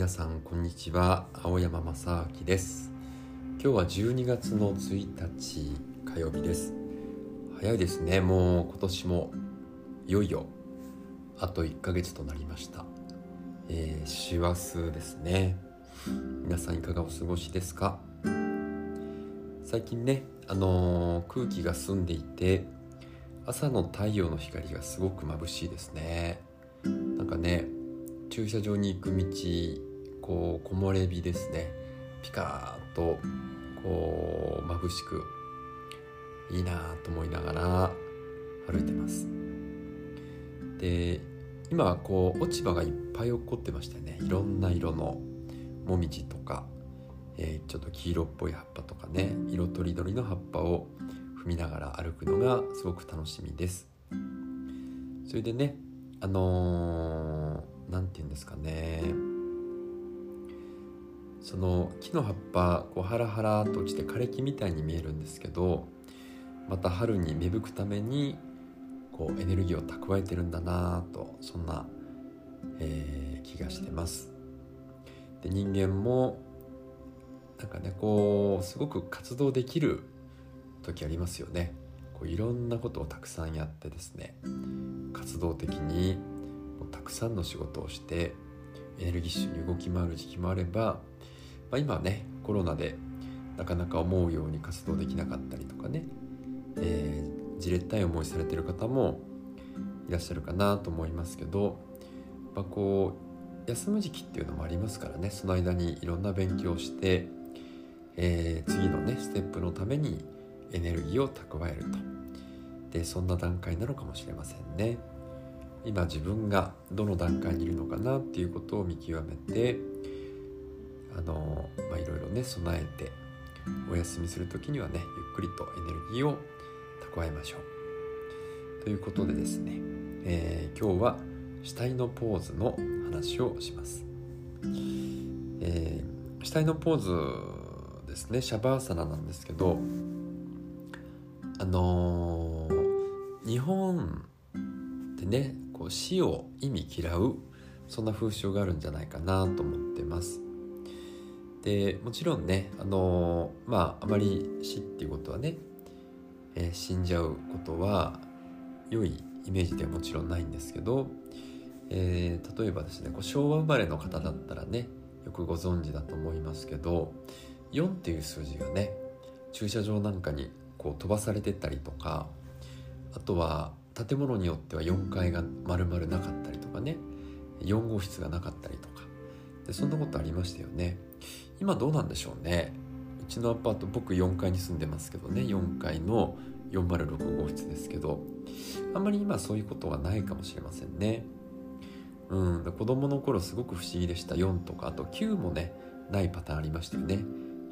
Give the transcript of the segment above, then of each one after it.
皆さんこんにちは。青山正明です。今日は12月の1日火曜日です。早いですね。もう今年もいよいよあと1ヶ月となりました。えー、師走ですね。皆さんいかがお過ごしですか？最近ねあのー、空気が澄んでいて朝の太陽の光がすごく眩しいですね。なんかね駐車場に行く道こう木漏れ日ですね。ピカーッとこう眩しくいいなと思いながら歩いてます。で今はこう落ち葉がいっぱい起こってましてね。いろんな色のもみじとか、えー、ちょっと黄色っぽい葉っぱとかね。色とりどりの葉っぱを踏みながら歩くのがすごく楽しみです。それでねあの何、ー、て言うんですかね。その木の葉っぱこうハラハラと落ちて枯れ木みたいに見えるんですけどまた春に芽吹くためにこうエネルギーを蓄えてるんだなとそんな、えー、気がしてます。で人間もなんかねこうすごく活動できる時ありますよね。こういろんなことをたくさんやってですね活動的にたくさんの仕事をしてエネルギッシュに動き回る時期もあれば、まあ、今はねコロナでなかなか思うように活動できなかったりとかね、えー、じれったい思いされてる方もいらっしゃるかなと思いますけど、まあ、こう休む時期っていうのもありますからねその間にいろんな勉強をして、えー、次のねステップのためにエネルギーを蓄えると。でそんな段階なのかもしれませんね。今自分がどの段階にいるのかなっていうことを見極めてあのまあいろいろね備えてお休みする時にはねゆっくりとエネルギーを蓄えましょう。ということでですね、えー、今日は死体のポーズの話をします、えー、死体のポーズですねシャバーサナなんですけどあのー、日本ってねこう死を意味嫌うそんな風習があるんじゃないかなと思ってます。でもちろんねあのー、まああまり死っていうことはね、えー、死んじゃうことは良いイメージではもちろんないんですけど、えー、例えばですねこう昭和生まれの方だったらねよくご存知だと思いますけど4っていう数字がね駐車場なんかにこう飛ばされてたりとかあとは建物によっては4階が丸々なかったりとかね。4号室がなかったりとか。でそんなことありましたよね。今どうなんでしょうね。うちのアパート僕4階に住んでますけどね。4階の406号室ですけど。あんまり今そういうことはないかもしれませんね。うん。子供の頃すごく不思議でした。4とかあと9もねないパターンありましたよね。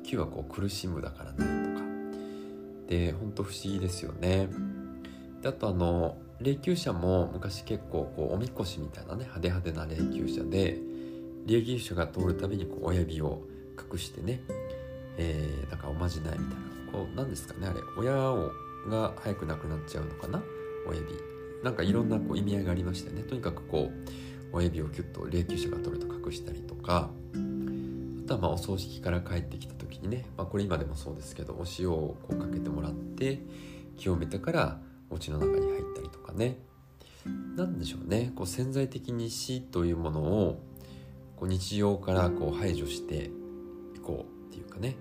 9はこう苦しむだからないとか。で本当不思議ですよね。であとあの霊柩車も昔結構こうおみこしみたいなね派手派手な霊柩車で霊柩車が通るたびにこう親指を隠してね、えー、なんかおまじないみたいなこう何ですかねあれ親をが早く亡くなっちゃうのかな？親指。なんかいろんなこう意味合いがありましてね。とにかくこう親指をキュッと霊柩車が通ると隠したりとかあとはまあお葬式から帰ってきた時にね、まあ、これ今でもそうですけどお塩をこうかけてもらって清めてからお家の中に入ったりとかね。何でしょうね。こう潜在的に死というものをこう日常からこう排除していこうっていうかね。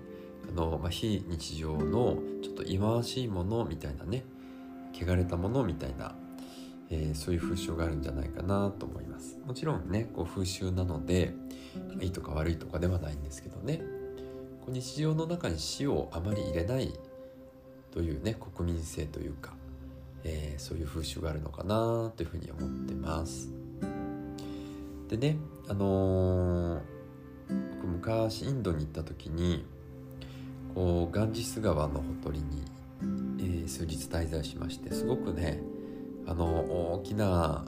あの、まあ、非日常のちょっと忌まわしいものみたいなね。汚れたものみたいな、えー、そういう風習があるんじゃないかなと思います。もちろんねこう風習なのでいいとか悪いとかではないんですけどね。こう日常の中に死をあまり入れないというね国民性というかえー、そういう風習があるのかなというふうに思ってます。でねあのー、僕昔インドに行った時にこうガンジス川のほとりに、えー、数日滞在しましてすごくねあの大きな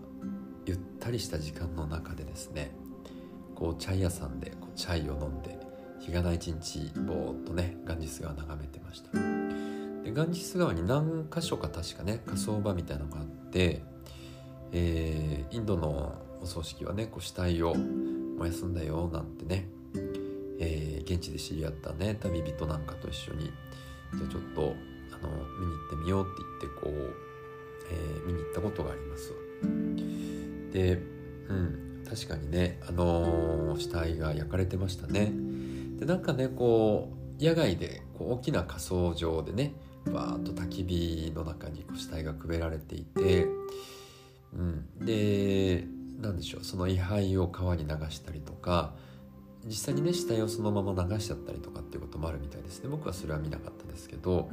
ゆったりした時間の中でですねこうチャイ屋さんでこうチャイを飲んで日がない一日ぼーっとねガンジス川眺めてました。ガンジス川に何箇所か確かね火葬場みたいなのがあって、えー、インドのお葬式はねこう死体を燃やすんだよなんてね、えー、現地で知り合ったね旅人なんかと一緒に。じゃちょっとあの見に行ってみようって言ってこう、えー、見に行ったことがあります。でうん確かにねあのー、死体が焼かれてましたね。でなんかねこう野外でこう大きな火葬場でねバーッと焚き火の中にこう死体がくべられていて、うん、で何でしょうその位牌を川に流したりとか実際にね死体をそのまま流しちゃったりとかっていうこともあるみたいですね。僕はそれは見なかったですけど。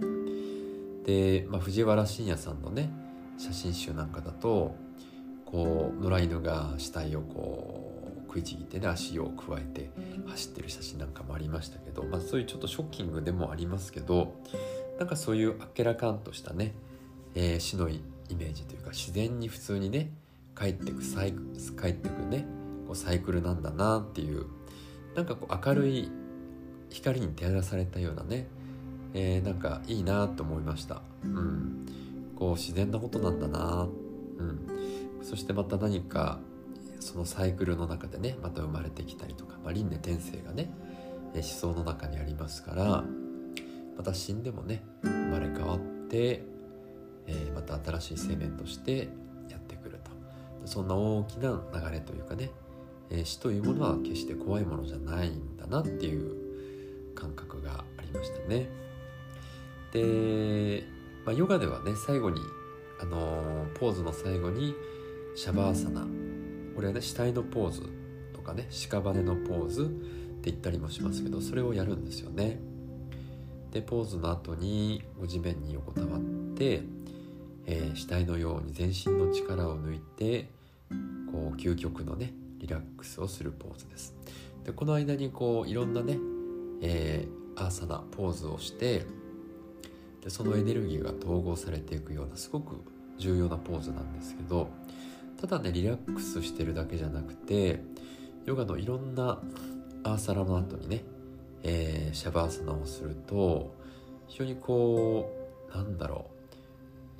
で、まあ、藤原信也さんのね写真集なんかだとこう野良犬が死体をこう食いちぎってね足をくわえて走ってる写真なんかもありましたけど、まあ、そういうちょっとショッキングでもありますけどなんかそういうあっけらかんとしたね、えー、死のイメージというか自然に普通にね帰ってくサイ帰ってくねこうサイクルなんだなっていうなんかこう明るい光に照らされたようなね、えー、なんかいいなと思いました。うん、こう自然なことなんだな、うん、そしてまた何かそのサイクルの中でねまた生まれてきたりとか、まあ、輪廻転生がね思想の中にありますからまた死んでもね生まれ変わって、えー、また新しい生命としてやってくるとそんな大きな流れというかね、えー、死というものは決して怖いものじゃないんだなっていう感覚がありましたね。で、まあ、ヨガではね最後に、あのー、ポーズの最後にシャバーサナこれはね死体のポーズとかね屍のポーズって言ったりもしますけどそれをやるんですよね。でポーズの後にご地面に横たわって、えー、死体のように全身の力を抜いてこう究極のねリラックスをするポーズです。でこの間にこういろんなね、えー、アーサナポーズをしてでそのエネルギーが統合されていくようなすごく重要なポーズなんですけどただねリラックスしてるだけじゃなくてヨガのいろんなアーサナの後にねえー、シャバーサナをすると非常にこうなんだろう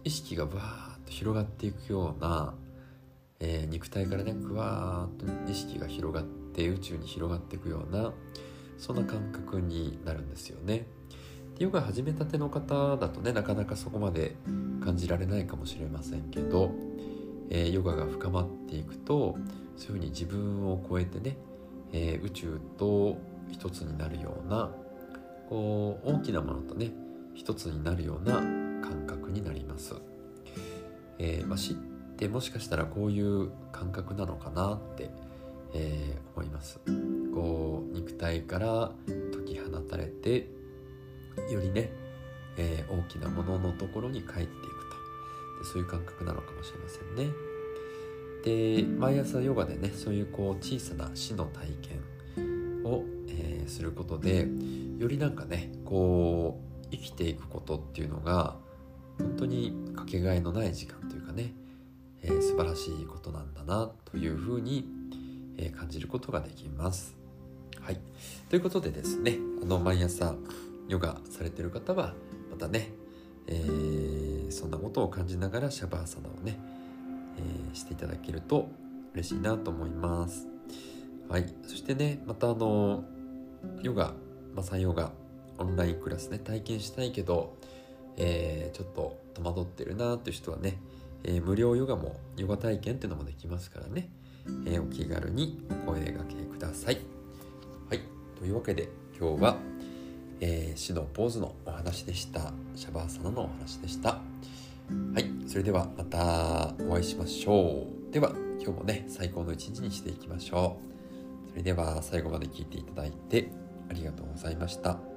意識がバーッと広がっていくような、えー、肉体からねぐわーっと意識が広がって宇宙に広がっていくようなそんな感覚になるんですよね。ヨガ始めたての方だとねなかなかそこまで感じられないかもしれませんけど、えー、ヨガが深まっていくとそういうふうに自分を超えてね、えー、宇宙と一つになるようなこう大きなものとね一つになるような感覚になります。えー、まあ、死ってもしかしたらこういう感覚なのかなって、えー、思います。こう肉体から解き放たれてよりね、えー、大きなもののところに帰っていくとでそういう感覚なのかもしれませんね。で毎朝ヨガでねそういうこう小さな死の体験をえー、することでよりなんかねこう生きていくことっていうのが本当にかけがえのない時間というかね、えー、素晴らしいことなんだなというふうに、えー、感じることができます。はい、ということでですねあの毎朝ヨガされてる方はまたね、えー、そんなことを感じながらシャバーサナをね、え、していただけると嬉しいなと思います。はい、そしてねまたあのヨガ、マサヨガ、オンラインクラスね、体験したいけど、えー、ちょっと戸惑ってるなっていう人はね、えー、無料ヨガも、ヨガ体験っていうのもできますからね、えー、お気軽にお声がけください。はい、というわけで今日は、えー、指導ポーズのお話でした。シャバーサナのお話でした。はい、それではまたお会いしましょう。では今日もね、最高の一日にしていきましょう。それでは最後まで聞いていただいてありがとうございました。